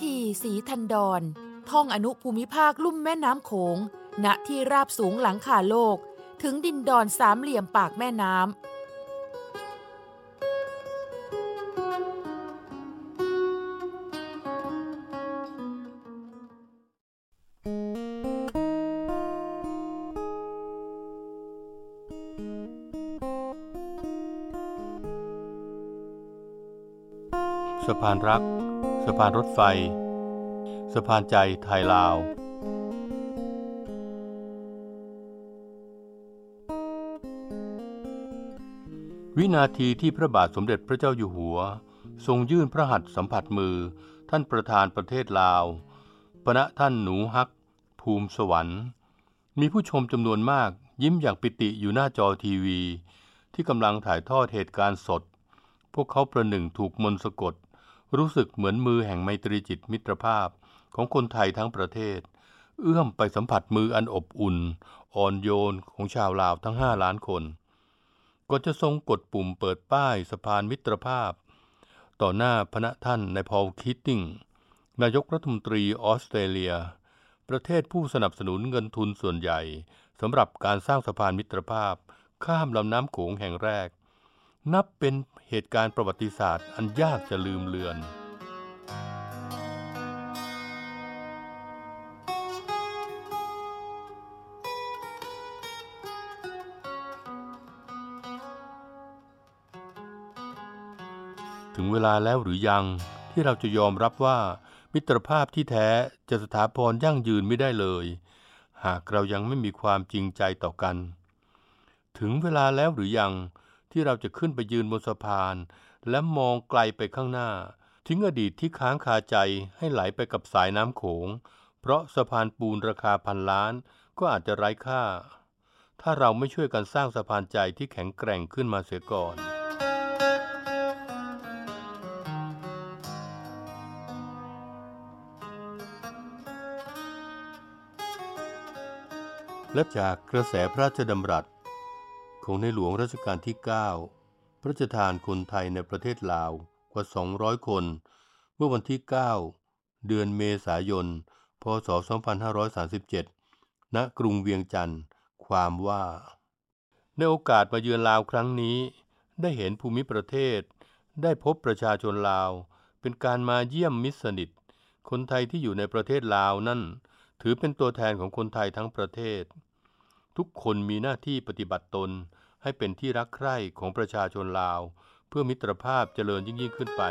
ทีสีทันดอนท่องอนุภูมิภาคลุ่มแม่น้ำโขง ณ ที่ราบสูงหลังคาโลก ถึงดินดอนสามเหลี่ยมปากแม่น้ำสะพานรักะพานรถไฟ สะพานใจไทยลาว วินาทีที่พระบาทสมเด็จพระเจ้าอยู่หัว ทรงยื่นพระหัตถ์สัมผัสมือท่านประธานประเทศลาวปณะท่านหนูฮัก ภูมิสวรรค์ มีผู้ชมจำนวนมากยิ้มอย่างปิติอยู่หน้าจอทีวี ที่กำลังถ่ายทอดเหตุการณ์สด พวกเขาประหนึ่งถูกมนต์สะกด รู้สึกเหมือนมือแห่งไมตรีจิตมิตรภาพของคนไทยทั้งประเทศ เอื้อมไปสัมผัสมืออันอบอุ่น อ่อนโยนของชาวลาวทั้งห้าล้านคนก็จะทรงกดปุ่มเปิดป้ายสะพานมิตรภาพ ต่อหน้าพณฯ ท่านนายพอลคีตติงนายกรัฐมนตรีออสเตรเลีย ประเทศผู้สนับสนุนเงินทุนส่วนใหญ่สำหรับการสร้างสะพานมิตรภาพข้ามลำน้ำโขงแห่งแรก นับเป็นเหตุการณ์ประวัติศาสตร์อันยากจะลืมเลือน ถึงเวลาแล้วหรือยังที่เราจะยอมรับว่า มิตรภาพที่แท้จะสถาพรยั่งยืนไม่ได้เลย หากเรายังไม่มีความจริงใจต่อกัน ถึงเวลาแล้วหรือยัง ที่เราจะขึ้นไปยืนบนสะพาน และมองไกลไปข้างหน้า ทิ้งอดีตที่ค้างคาใจให้ไหลไปกับสายน้ำโขง เพราะสะพานปูนราคาพันล้านก็อาจจะไร้ค่า ถ้าเราไม่ช่วยกันสร้างสะพานใจที่แข็งแกร่งขึ้นมาเสียก่อนและจากกระแสพระราชดำรัส ของในหลวงรัชกาลที่ 9 พระราชทานคนไทยในประเทศลาวกว่า 200 คน เมื่อวันที่ 9 เดือนเมษายน พศ 2537 ณ กรุงเวียงจันทร์ ความว่า ในโอกาสมาเยือนลาวครั้งนี้ ได้เห็นภูมิประเทศ ได้พบประชาชนลาว เป็นการมาเยี่ยมมิตรสนิท คนไทยที่อยู่ในประเทศลาวนั่น ถือเป็นตัวแทนของคนไทยทั้งประเทศ ทุกคนมีหน้าที่ปฏิบัติตนให้เป็นที่รักใคร่ของประชาชนลาว เพื่อมิตรภาพเจริญยิ่งยิ่งขึ้นไป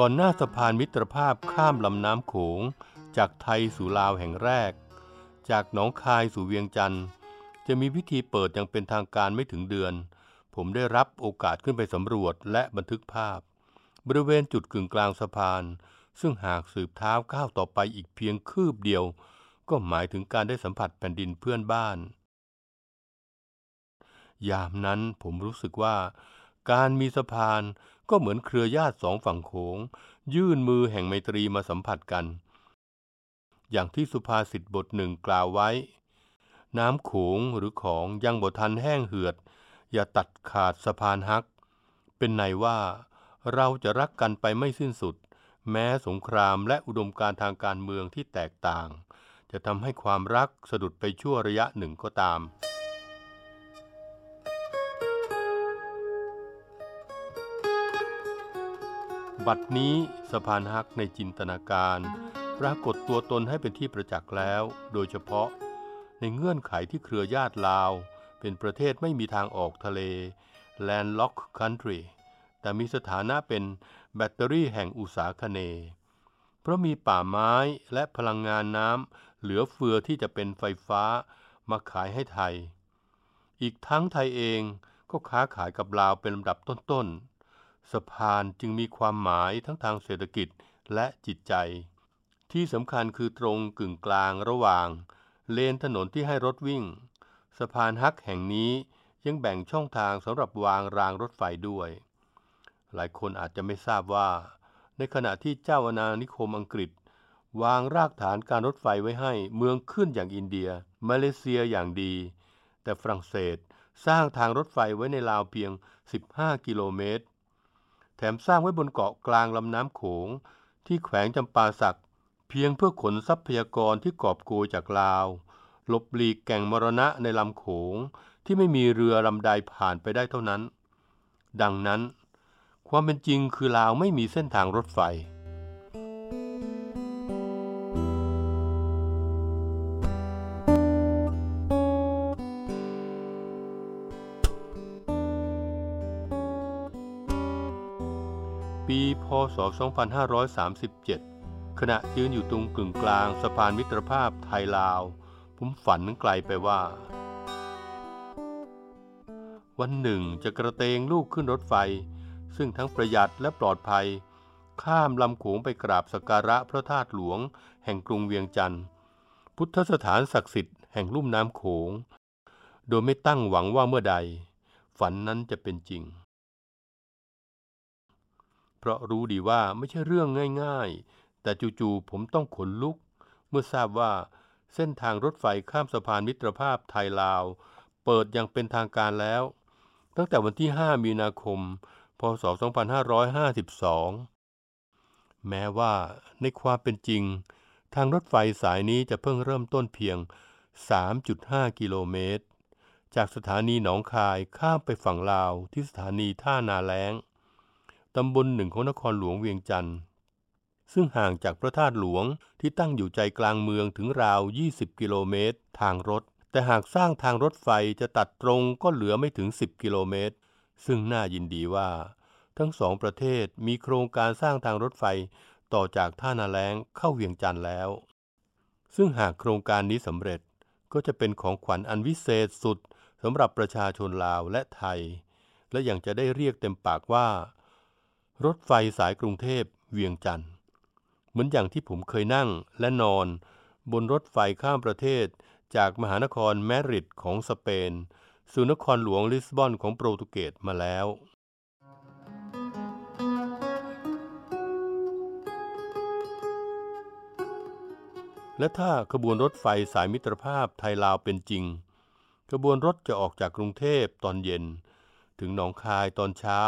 ก่อนหน้าสะพานมิตรภาพข้ามลำน้ำโขง จากไทยสู่ลาวแห่งแรก จากหนองคายสู่เวียงจันทร์จะมีพิธีเปิดอย่างเป็นทางการไม่ถึงเดือน ผมได้รับโอกาสขึ้นไปสำรวจและบันทึกภาพ บริเวณจุดกึ่งกลางสะพาน ซึ่งหากสืบเท้าก้าวต่อไปอีกเพียงคืบเดียว ก็หมายถึงการได้สัมผัสแผ่นดินเพื่อนบ้าน ยามนั้นผมรู้สึกว่า การมีสะพานก็เหมือนเครือญาติสองฝั่งโขง ยื่นมือแห่งไมตรีมาสัมผัสกัน อย่างที่สุภาษิตบทหนึ่งกล่าวไว้ น้ำโขงหรือของยังบ่ทันแห้งเหือด อย่าตัดขาดสะพานฮัก เป็นในว่าเราจะรักกันไปไม่สิ้นสุด แม้สงครามและอุดมการทางการเมืองที่แตกต่าง จะทำให้ความรักสะดุดไปชั่วระยะหนึ่งก็ตามบัดนี้สะพานฮักในจินตนาการ ปรากฏตัวตนให้เป็นที่ประจักษ์แล้ว โดยเฉพาะในเงื่อนไขที่เครือญาติลาว เป็นประเทศไม่มีทางออกทะเล landlocked country แต่มีสถานะเป็นแบตเตอรี่แห่งอุตสาคเน เพราะมีป่าไม้และพลังงานน้ำเหลือเฟือที่จะเป็นไฟฟ้ามาขายให้ไทย อีกทั้งไทยเองก็ค้าขายกับลาวเป็นลำดับต้นๆ สะพานจึงมีความหมายทั้งทางเศรษฐกิจและจิตใจ ที่สำคัญคือตรงกึ่งกลางระหว่าง เลนถนนที่ให้รถวิ่ง สะพานฮักแห่งนี้ยังแบ่งช่องทางสำหรับวางรางรถไฟด้วย หลายคนอาจจะไม่ทราบว่า ในขณะที่เจ้าอาณานิคมอังกฤษ วางรากฐานการรถไฟไว้ให้เมืองขึ้นอย่างอินเดีย มาเลเซียอย่างดี แต่ฝรั่งเศสสร้างทางรถไฟไว้ในลาวเพียง 15 กิโลเมตร แถมสร้างไว้บนเกาะกลางลำน้ำโขง ที่แขวงจำปาสัก เพียงเพื่อขนทรัพยากรที่กอบโกยจากลาว หลบหลีกแก่งมรณะในลำโขงที่ไม่มีเรือลำใดผ่านไปได้เท่านั้น ดังนั้น ความเป็นจริงคือลาวไม่มีเส้นทางรถไฟปีพศ 2537 ขณะยืนอยู่ตรงกึ่งกลางสะพานมิตรภาพไทยลาว ผมฝันไกลไปว่า วันหนึ่งจะกระเตงลูกขึ้นรถไฟ ซึ่งทั้งประหยัดและปลอดภัย ข้ามลำโขงไปกราบสักการะพระธาตุหลวง แห่งกรุงเวียงจันทร์พุทธสถานศักดิ์สิทธิ์แห่งลุ่มน้ำโขง โดยไม่ตั้งหวังว่าเมื่อใด ฝันนั้นจะเป็นจริง เพราะรู้ดีว่าไม่ใช่เรื่องง่าย ๆ แต่จู่ๆผมต้องขนลุก เมื่อทราบว่า เส้นทางรถไฟข้ามสะพานมิตรภาพไทยลาว เปิดอย่างเป็นทางการแล้ว ตั้งแต่วันที่ 5 มีนาคม พศ 2552 แม้ว่าในความเป็นจริง ทางรถไฟสายนี้จะเพิ่งเริ่มต้นเพียง 3.5 กิโลเมตร จากสถานีหนองคายข้ามไปฝั่งลาวที่สถานีท่านาแล้งตำบลหนึ่งของนครหลวงเวียงจันทร์ ซึ่งห่างจากพระธาตุหลวงที่ตั้งอยู่ใจกลางเมืองถึงราว 20 กิโลเมตร ทางรถ แต่หากสร้างทางรถไฟจะตัดตรงก็เหลือไม่ถึง 10 กิโลเมตร ซึ่งน่ายินดีว่า ทั้งสองประเทศมีโครงการสร้างทางรถไฟต่อจากท่านาแล้งเข้าเวียงจันทร์แล้ว ซึ่งหากโครงการนี้สำเร็จก็จะเป็นของขวัญอันวิเศษสุดสำหรับประชาชนลาวและไทย และยังจะได้เรียกเต็มปากว่า รถไฟสายกรุงเทพเวียงจันทร์ เหมือนอย่างที่ผมเคยนั่งและนอน บนรถไฟข้ามประเทศ จากมหานครแมดริดของสเปน สู่นครหลวงลิสบอนของโปรตุเกสมาแล้วและถ้าขบวนรถไฟสายมิตรภาพไทยลาวเป็นจริง ขบวนรถจะออกจากกรุงเทพตอนเย็น ถึงหนองคายตอนเช้า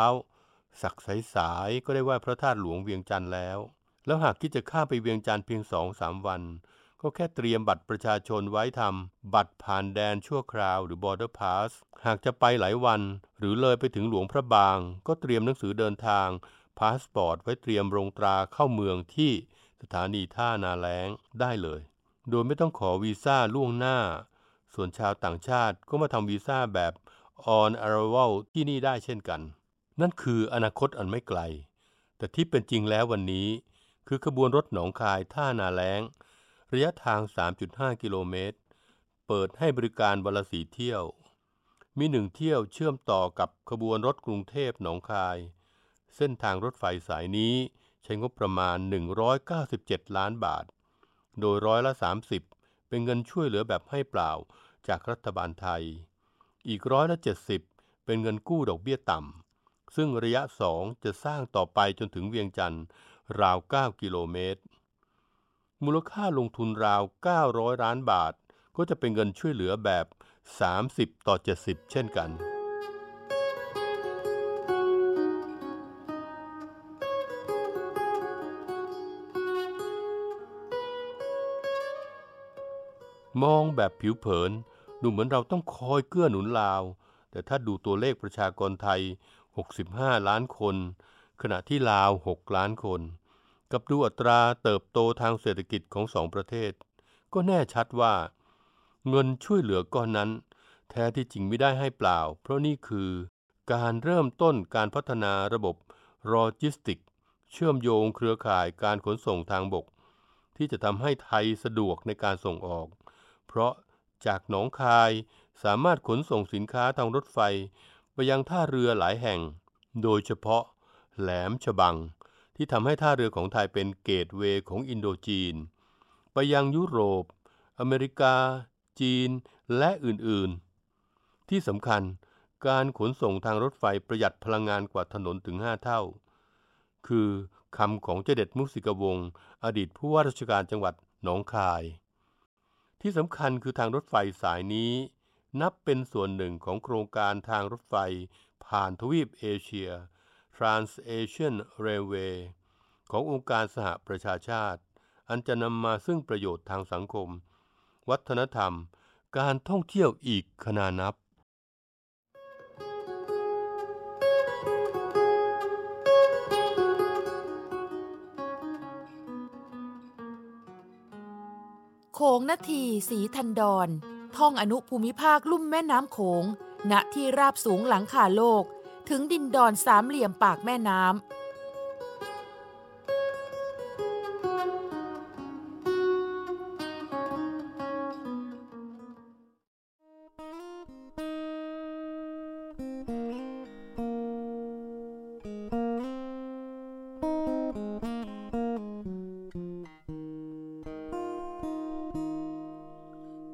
สักสายๆก็ได้ไหว้พระธาตุหลวงเวียงจันทน์แล้ว แล้วหากคิดจะข้ามไปเวียงจันทน์เพียงสองสามวัน ก็แค่เตรียมบัตรประชาชนไว้ทำบัตรผ่านแดนชั่วคราวหรือ border pass หากจะไปหลายวัน หรือเลยไปถึงหลวงพระบาง ก็เตรียมหนังสือเดินทางพาสปอร์ตไว้เตรียมลงตราเข้าเมืองที่สถานีท่านาแล้งได้เลย โดยไม่ต้องขอวีซ่าล่วงหน้า ส่วนชาวต่างชาติก็มาทำวีซ่าแบบ on arrival ที่นี่ได้เช่นกัน นั่นคืออนาคตอันไม่ไกล แต่ที่เป็นจริงแล้ววันนี้ คือขบวนรถหนองคายท่านาแล้ง ระยะทาง 3.5 กิโลเมตร เปิดให้บริการวันละสีเที่ยว มีหนึ่งเที่ยวเชื่อมต่อกับขบวนรถกรุงเทพหนองคาย เส้นทางรถไฟสายนี้ใช้งบประมาณ 197 ล้านบาท โดยร้อยละ 30 เป็นเงินช่วยเหลือแบบให้เปล่าจากรัฐบาลไทย อีกร้อยละ 70 เป็นเงินกู้ดอกเบี้ยต่ำซึ่งระยะ 2 จะสร้างต่อไปจนถึงเวียงจันทร์ ราว 9 กิโลเมตร มูลค่าลงทุนราว 900 ล้านบาท ก็จะเป็นเงินช่วยเหลือแบบ 30 ต่อ 70 เช่นกัน มองแบบผิวเผิน ดูเหมือนเราต้องคอยเกื้อหนุนลาว แต่ถ้าดูตัวเลขประชากรไทย 65 ล้านคน ขณะที่ลาว 6 ล้านคน กับดูอัตราเติบโตทางเศรษฐกิจของสองประเทศ ก็แน่ชัดว่า เงินช่วยเหลือก้อนนั้น แท้ที่จริงไม่ได้ให้เปล่า เพราะนี่คือการเริ่มต้นการพัฒนาระบบโลจิสติก เชื่อมโยงเครือข่ายการขนส่งทางบก ที่จะทำให้ไทยสะดวกในการส่งออก เพราะจากหนองคายสามารถขนส่งสินค้าทางรถไฟ ไปยังท่าเรือหลายแห่ง โดยเฉพาะ แหลมฉบัง ที่ทำให้ท่าเรือของไทยเป็นเกตเวย์ของอินโดจีน ไปยังยุโรป อเมริกา จีน และอื่นๆ ที่สำคัญการขนส่งทางรถไฟประหยัดพลังงานกว่าถนนถึง 5 เท่า คือคำของเจเด็ดมุสิกวงศ์อดีตผู้ว่าราชการจังหวัดหนองคาย ที่สำคัญคือทางรถไฟสายนี้ นับเป็นส่วนหนึ่งของโครงการทางรถไฟผ่านทวีปเอเชีย Trans-Asian Railway ขององค์การสหประชาชาติ อันจะนำมาซึ่งประโยชน์ทางสังคม วัฒนธรรม การท่องเที่ยวอีกขนานับโขงนาทีสีทันดอนท่องอนุภูมิภาคลุ่มแม่น้ำโขง ณ ที่ราบสูงหลังคาโลก ถึงดินดอนสามเหลี่ยมปากแม่น้ำ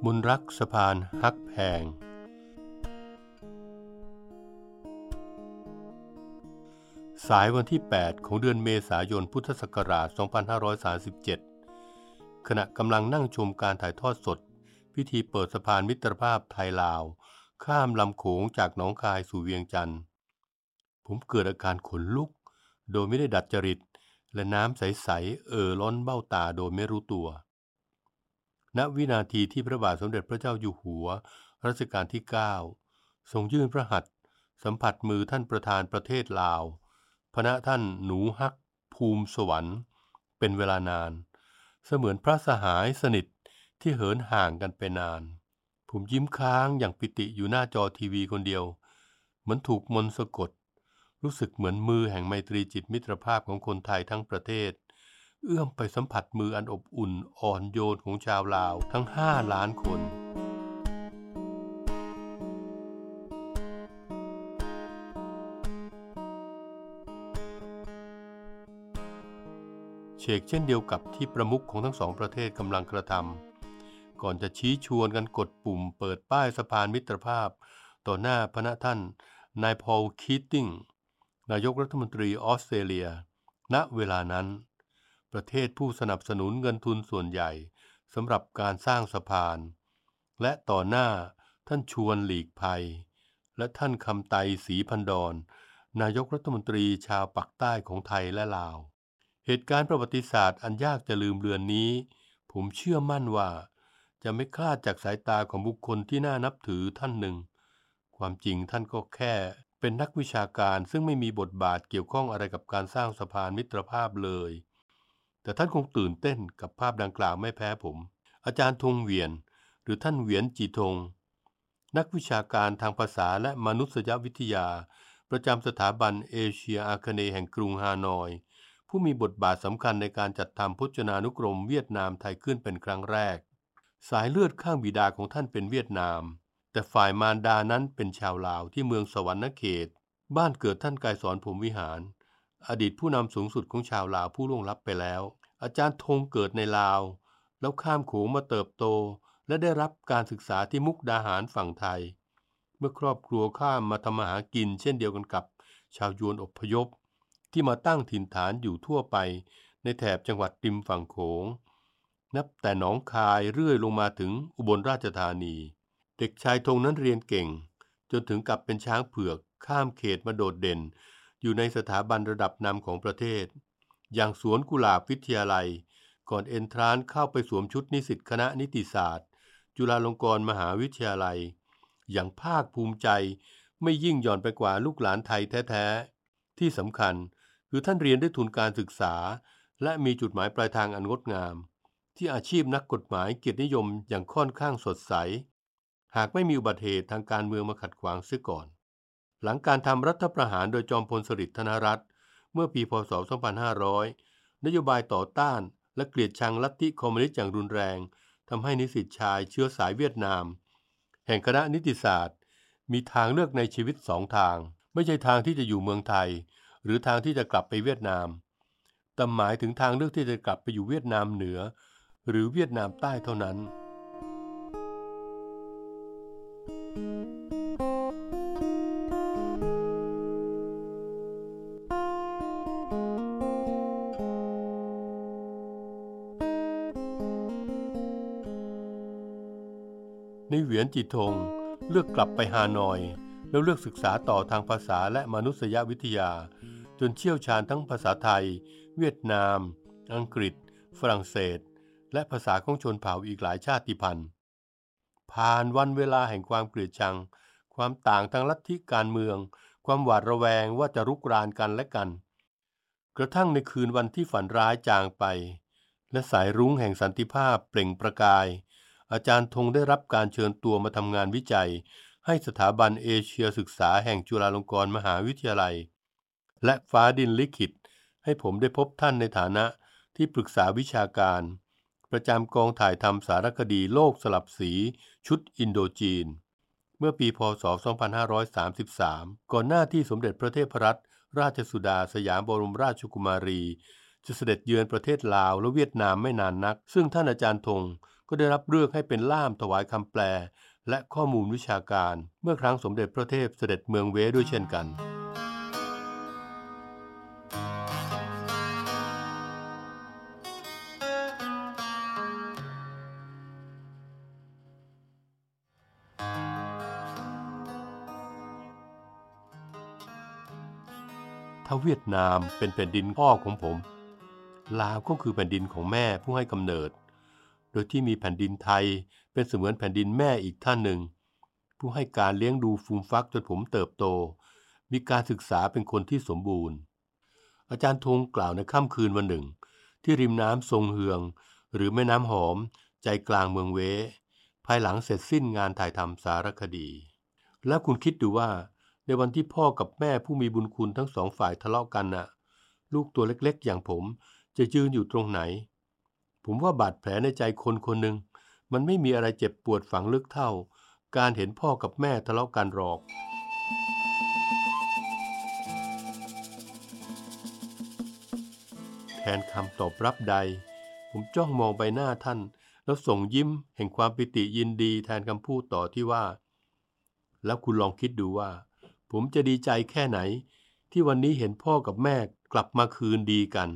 บุญรักสะพานฮักแพง สายวันที่ 8 ของเดือนเมษายนพุทธศักราช 2537 ขณะกำลังนั่งชมการถ่ายทอดสด พิธีเปิดสะพานมิตรภาพไทยลาว ข้ามลำโขงจากหนองคายสู่เวียงจันทร์ ผมเกิดอาการขนลุก โดยไม่ได้ดัดจริต และน้ำใส ๆ เอ่อล้นเบ้าตาโดยไม่รู้ตัว ณวินาทีที่พระบาทสมเด็จพระเจ้าอยู่หัว รัชกาลที่ 9 ทรงยื่นพระหัตถ์สัมผัสมือท่านประธานประเทศลาว พระท่านหนูฮักภูมิสวรรค์ เป็นเวลานาน เสมือนพระสหายสนิทที่เหินห่างกันไปนาน ผมยิ้มค้างอย่างปิติอยู่หน้าจอทีวีคนเดียว เหมือนถูกมนต์สะกด รู้สึกเหมือนมือแห่งไมตรีจิตมิตรภาพของคนไทยทั้งประเทศ เอื้อมไปสัมผัสมืออันอบอุ่นอ่อนโยนของชาวลาวทั้งห้าล้านคน เชกเช่นเดียวกับที่ประมุขของทั้งสองประเทศกำลังกระทำก่อนจะชี้ชวนกันกดปุ่มเปิดป้ายสะพานมิตรภาพ ต่อหน้าพระท่านนายพอลคีตติงนายกรัฐมนตรีออสเตรเลีย ณเวลานั้น ประเทศผู้สนับสนุนเงินทุนส่วนใหญ่สำหรับการสร้างสะพาน และต่อหน้าท่านชวนหลีกภัย และท่านคำไตศรีพันดอนนายกรัฐมนตรีชาวปักใต้ของไทยและลาว เหตุการณ์ประวัติศาสตร์อันยากจะลืมเลือนนี้ ผมเชื่อมั่นว่า จะไม่คลาดจากสายตาของบุคคลที่น่านับถือท่านหนึ่ง ความจริงท่านก็แค่เป็นนักวิชาการซึ่งไม่มีบทบาทเกี่ยวข้องอะไรกับการสร้างสะพานมิตรภาพเลย แต่ท่านคงตื่นเต้นกับภาพดังกล่าวไม่แพ้ผม อาจารย์ธงเวียน หรือท่านเหวียนจีทง นักวิชาการทางภาษาและมนุษยวิทยา ประจำสถาบันเอเชียอาคเนย์แห่งกรุงฮานอย ผู้มีบทบาทสำคัญในการจัดทำพจนานุกรมเวียดนามไทยขึ้นเป็นครั้งแรก สายเลือดข้างบิดาของท่านเป็นเวียดนาม แต่ฝ่ายมารดานั้นเป็นชาวลาวที่เมืองสวรรณเขต บ้านเกิดท่านกายสอนผมวิหาร อดีตผู้นำสูงสุดของชาวลาวผู้ล่วงลับไปแล้ว อาจารย์ธงเกิดในลาว แล้วข้ามโขงมาเติบโต และได้รับการศึกษาที่มุกดาหารฝั่งไทย เมื่อครอบครัวข้ามมาทำมาหากินเช่นเดียวกันกับ ชาวยวนอพยพ ที่มาตั้งถิ่นฐานอยู่ทั่วไป ในแถบจังหวัดริมฝั่งโขง นับแต่หนองคายเรื่อยลงมาถึงอุบลราชธานี เด็กชายธงนั้นเรียนเก่ง จนถึงกับเป็นช้างเผือกข้ามเขตมาโดดเด่น อยู่ในสถาบันระดับนำของประเทศ อย่างสวนกุหลาบวิทยาลัย ก่อนเอนทรานเข้าไปสวมชุดนิสิตคณะนิติศาสตร์ จุฬาลงกรณ์มหาวิทยาลัย อย่างภาคภูมิใจไม่ยิ่งหย่อนไปกว่าลูกหลานไทยแท้ ๆ ที่สำคัญ คือท่านเรียนได้ทุนการศึกษา และมีจุดหมายปลายทางอันงดงาม ที่อาชีพนักกฎหมายเกียรตินิยมอย่างค่อนข้างสดใส หากไม่มีอุบัติเหตุทางการเมืองมาขัดขวางเสียก่อน หลังการทำรัฐประหารโดยจอมพลสฤษดิ์ธนรัตน์เมื่อปีพศ 2500 นโยบายต่อต้าน และเกลียดชังลัทธิคอมมิวนิสต์อย่างรุนแรงทำให้นิสิตชายเชื้อสายเวียดนาม แห่งคณะนิติศาสตร์ มีทางเลือกในชีวิตสองทาง ไม่ใช่ทางที่จะอยู่เมืองไทย หรือทางที่จะกลับไปเวียดนาม แต่หมายถึงทางเลือกที่จะกลับไปอยู่เวียดนามเหนือ หรือเวียดนามใต้เท่านั้น ในเหวียนจิตทงเลือกกลับไปฮานอย แล้วเลือกศึกษาต่อทางภาษาและมนุษยวิทยา จนเชี่ยวชาญทั้งภาษาไทย เวียดนาม อังกฤษ ฝรั่งเศส และภาษาของชนเผ่าอีกหลายชาติพันธุ์ผ่านวันเวลาแห่งความเกลียดชัง ความต่างทางลัทธิการเมือง ความหวาดระแวงว่าจะรุกรานกันและกัน กระทั่งในคืนวันที่ฝันร้ายจางไป และสายรุ้งแห่งสันติภาพเปล่งประกาย อาจารย์ธงได้รับการเชิญตัวมาทำงานวิจัย ให้สถาบันเอเชียศึกษาแห่งจุฬาลงกรณ์มหาวิทยาลัย และฟ้าดินลิขิต ให้ผมได้พบท่านในฐานะที่ปรึกษาวิชาการ ประจำกองถ่ายทำสารคดีโลกสลับสีชุดอินโดจีน เมื่อปีพศ 2533 ก่อนหน้าที่สมเด็จพระเทพรัตนราชสุดาสยามบรมราชกุมารี จะเสด็จเยือนประเทศลาวและเวียดนามไม่นานนัก ซึ่งท่านอาจารย์ธงก็ได้รับเลือกให้เป็นล่ามถวายคำแปล และข้อมูลวิชาการ เมื่อครั้งสมเด็จพระเทพเสด็จเมืองเวด้วยเช่นกันาเวียดนามเป็นแผ่นดินพ่อของผม ลาวก็คือแผ่นดินของแม่ผู้ให้กำเนิด โดยที่มีแผ่นดินไทยเป็นเสมือนแผ่นดินแม่อีกท่านหนึ่ง ผู้ให้การเลี้ยงดูฟูมฟักจนผมเติบโต มีการศึกษาเป็นคนที่สมบูรณ์ อาจารย์ธงกล่าวในค่ำคืนวันหนึ่ง ที่ริมน้ำทรงเฮือง หรือแม่น้ำหอม ใจกลางเมืองเว ภายหลังเสร็จสิ้นงานถ่ายทำสารคดี แล้วคุณคิดดูว่า ในวันที่พ่อกับแม่ผู้มีบุญคุณทั้งสองฝ่ายทะเลาะกันน่ะ ลูกตัวเล็กๆ อย่างผมจะยืนอยู่ตรงไหน ผมว่าบาดแผลในใจคนคนหนึ่งมันไม่มีอะไรเจ็บปวดฝังลึกเท่า การเห็นพ่อกับแม่ทะเลาะกันหรอกแทนคำตอบรับใด ผมจ้องมองใบหน้าท่าน แล้วส่งยิ้มแห่งความปิติยินดีแทนคำพูดต่อที่ว่า แล้วคุณลองคิดดูว่า ผมจะดีใจแค่ไหน ที่วันนี้เห็นพ่อกับแม่กลับมาคืนดีกัน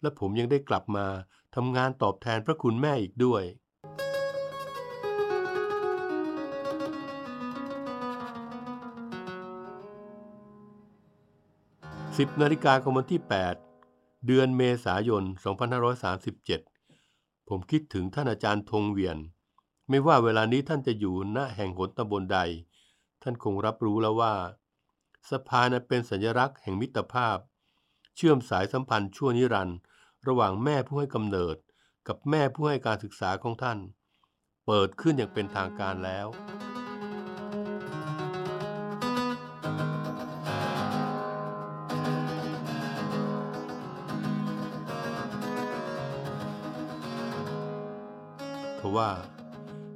และผมยังได้กลับมาทำงานตอบแทนพระคุณแม่อีกด้วย 10นาฬิกาของวันที่ 8 เดือนเมษายน 2537 ผมคิดถึงท่านอาจารย์ธงเวียน ไม่ว่าเวลานี้ท่านจะอยู่ณแห่งหนตำบลใด ท่านคงรับรู้แล้วว่า สะพานเป็นสัญลักษณ์แห่งมิตรภาพ เชื่อมสายสัมพันธ์ชั่วนิรันดร์ระหว่างแม่ผู้ให้กำเนิด กับแม่ผู้ให้การศึกษาของท่าน เปิดขึ้นอย่างเป็นทางการแล้วเพราะว่า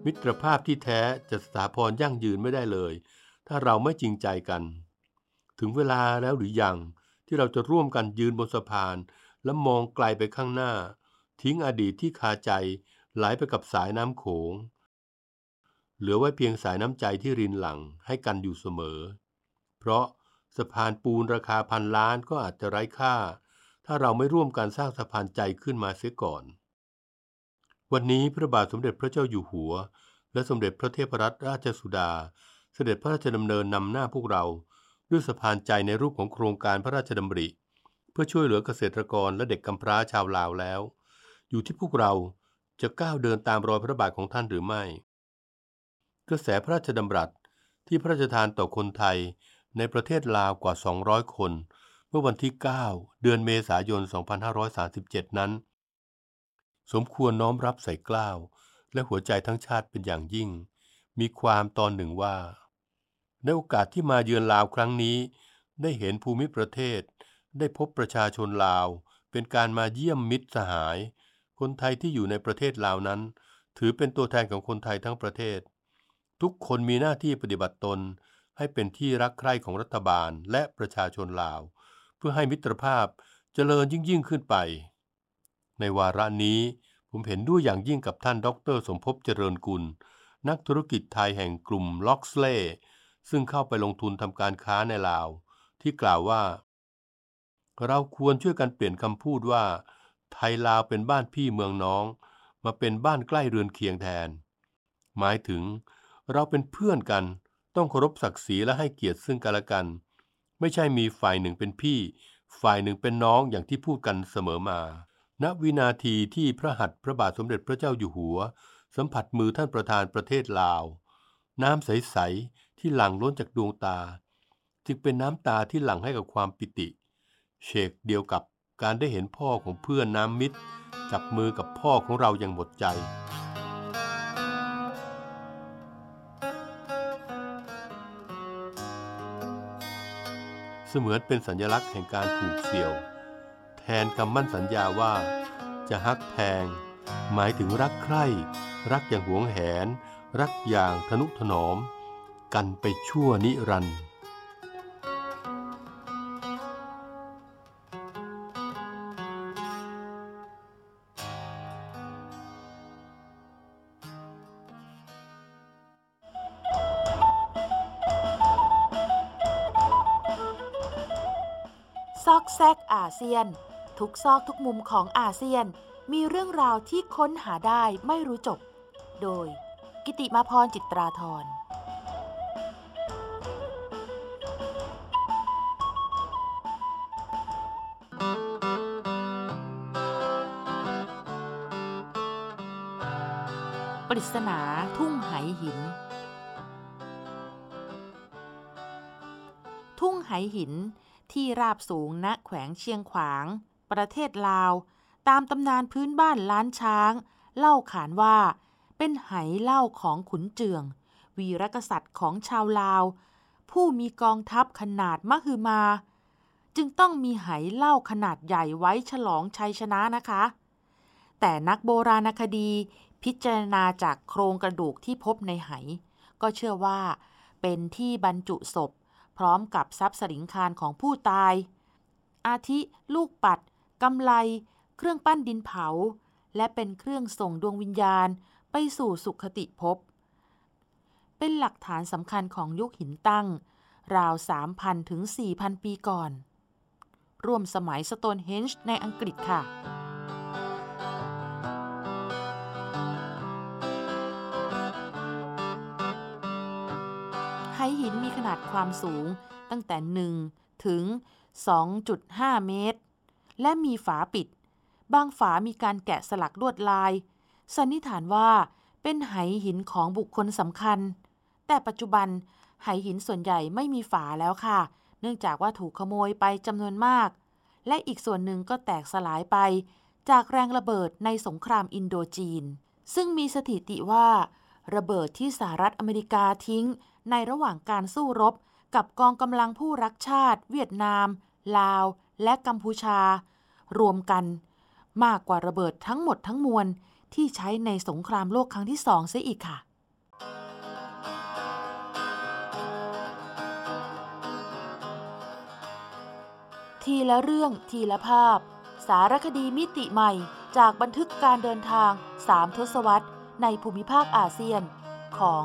มิตรภาพที่แท้จะสถาพรยั่งยืนไม่ได้เลย ถ้าเราไม่จริงใจกัน ถึงเวลาแล้วหรือยังที่เราจะร่วมกันยืนบนสะพาน และมองไกลไปข้างหน้า ทิ้งอดีตที่คาใจไหลไปกับสายน้ำโขง เหลือไว้เพียงสายน้ำใจที่รินหลังให้กันอยู่เสมอ เพราะสะพานปูนราคาพันล้านก็อาจจะไร้ค่า ถ้าเราไม่ร่วมกันสร้างสะพานใจขึ้นมาเสียก่อน วันนี้พระบาทสมเด็จพระเจ้าอยู่หัว และสมเด็จพระเทพรัตนราชสุดา เสด็จพระราชดำเนินนำหน้าพวกเรา ด้วยสะพานใจในรูปของโครงการพระราชดำริ เพื่อช่วยเหลือเกษตรกรและเด็กกำพร้าชาวลาวแล้ว อยู่ที่พวกเราจะก้าวเดินตามรอยพระบาทของท่านหรือไม่ กระแสพระราชดำรัสที่พระราชทานต่อคนไทยในประเทศลาวกว่า 200 คน เมื่อวันที่ 9 เดือนเมษายน 2537 นั้น สมควรน้อมรับใส่กล้าว และหัวใจทั้งชาติเป็นอย่างยิ่ง มีความตอนหนึ่งว่า ในโอกาสที่มาเยือนลาวครั้งนี้ ได้เห็นภูมิประเทศ ได้พบประชาชนลาว เป็นการมาเยี่ยมมิตรสหาย คนไทยที่อยู่ในประเทศลาวนั้น ถือเป็นตัวแทนของคนไทยทั้งประเทศ ทุกคนมีหน้าที่ปฏิบัติตน ให้เป็นที่รักใคร่ของรัฐบาลและประชาชนลาว เพื่อให้มิตรภาพเจริญยิ่งยิ่งขึ้นไป ในวาระนี้ผมเห็นด้วยอย่างยิ่งกับท่านดร สมภพเจริญกุล นักธุรกิจไทยแห่งกลุ่มล็อกสเล่ ซึ่งเข้าไปลงทุนทำการค้าในลาว ที่กล่าวว่า เราควรช่วยกันเปลี่ยนคำพูดว่า ไทยลาวเป็นบ้านพี่เมืองน้อง มาเป็นบ้านใกล้เรือนเคียงแทน หมายถึงเราเป็นเพื่อนกันต้องเคารพศักดิ์ศรีและให้เกียรติซึ่งกันและกัน ไม่ใช่มีฝ่ายหนึ่งเป็นพี่ ฝ่ายหนึ่งเป็นน้องอย่างที่พูดกันเสมอมา ณ วินาทีที่พระหัตถ์พระบาทสมเด็จพระเจ้าอยู่หัว สัมผัสมือท่านประธานประเทศลาว น้ำใสๆ ที่หลั่งล้นจากดวงตา จึงเป็นน้ำตาที่หลั่งให้กับความปิติ เชกเดียวกับการได้เห็นพ่อของเพื่อนน้ำมิตร จับมือกับพ่อของเราอย่างหมดใจเสมือนเป็นสัญลักษณ์แห่งการผูกเสี่ยว แทนคำมั่นสัญญาว่า จะฮักแพง หมายถึงรักใคร่ รักอย่างหวงแหน รักอย่างทนุถนอม กันไปชั่วนิรันดร์ซอกแซกอาเซียน ทุกซอกทุกมุมของอาเซียนมีเรื่องราวที่ค้นหาได้ไม่รู้จบ โดย กิติมาพรจิตราธร ริศนาทุ่งไหหิน ทุ่งไหหินที่ราบสูงณแขวงเชียงขวาง ประเทศลาว ตามตำนานพื้นบ้านล้านช้าง เล่าขานว่า เป็นไหเล่าของขุนเจือง วีรกษัตริย์ของชาวลาว ผู้มีกองทัพขนาดมหึมา จึงต้องมีไหเล่าขนาดใหญ่ไว้ฉลองชัยชนะนะคะแต่นักโบราณคดี พิจารณาจากโครงกระดูกที่พบในไห ก็เชื่อว่า เป็นที่บรรจุศพ พร้อมกับทรัพย์สริงคารของผู้ตาย อาทิลูกปัดกำไล เครื่องปั้นดินเผา และเป็นเครื่องส่งดวงวิญญาณไปสู่สุขติภพ เป็นหลักฐานสำคัญของยุคหินตั้ง ราว 3,000 ถึง 4,000 ปีก่อน ร่วมสมัยสโตนเฮนจ์ในอังกฤษค่ะ ไหหินมีขนาดความสูงตั้งแต่ 1 ถึง 2.5 เมตร และมีฝาปิด บางฝามีการแกะสลักลวดลาย สันนิษฐานว่าเป็นไหหินของบุคคลสำคัญ แต่ปัจจุบันไหหินส่วนใหญ่ไม่มีฝาแล้วค่ะ เนื่องจากว่าถูกขโมยไปจำนวนมาก และอีกส่วนหนึ่งก็แตกสลายไป จากแรงระเบิดในสงครามอินโดจีน ซึ่งมีสถิติว่า ระเบิดที่สหรัฐอเมริกาทิ้ง ในระหว่างการสู้รบ กับกองกำลังผู้รักชาติ เวียดนาม ลาว และกัมพูชา รวมกัน มากกว่าระเบิดทั้งหมดทั้งมวล ที่ใช้ในสงครามโลกครั้งที่สองเสียอีกค่ะทีละเรื่องทีละภาพ สารคดีมิติใหม่จากบันทึกการเดินทางสามทศวรรษ ในภูมิภาคอาเซียนของ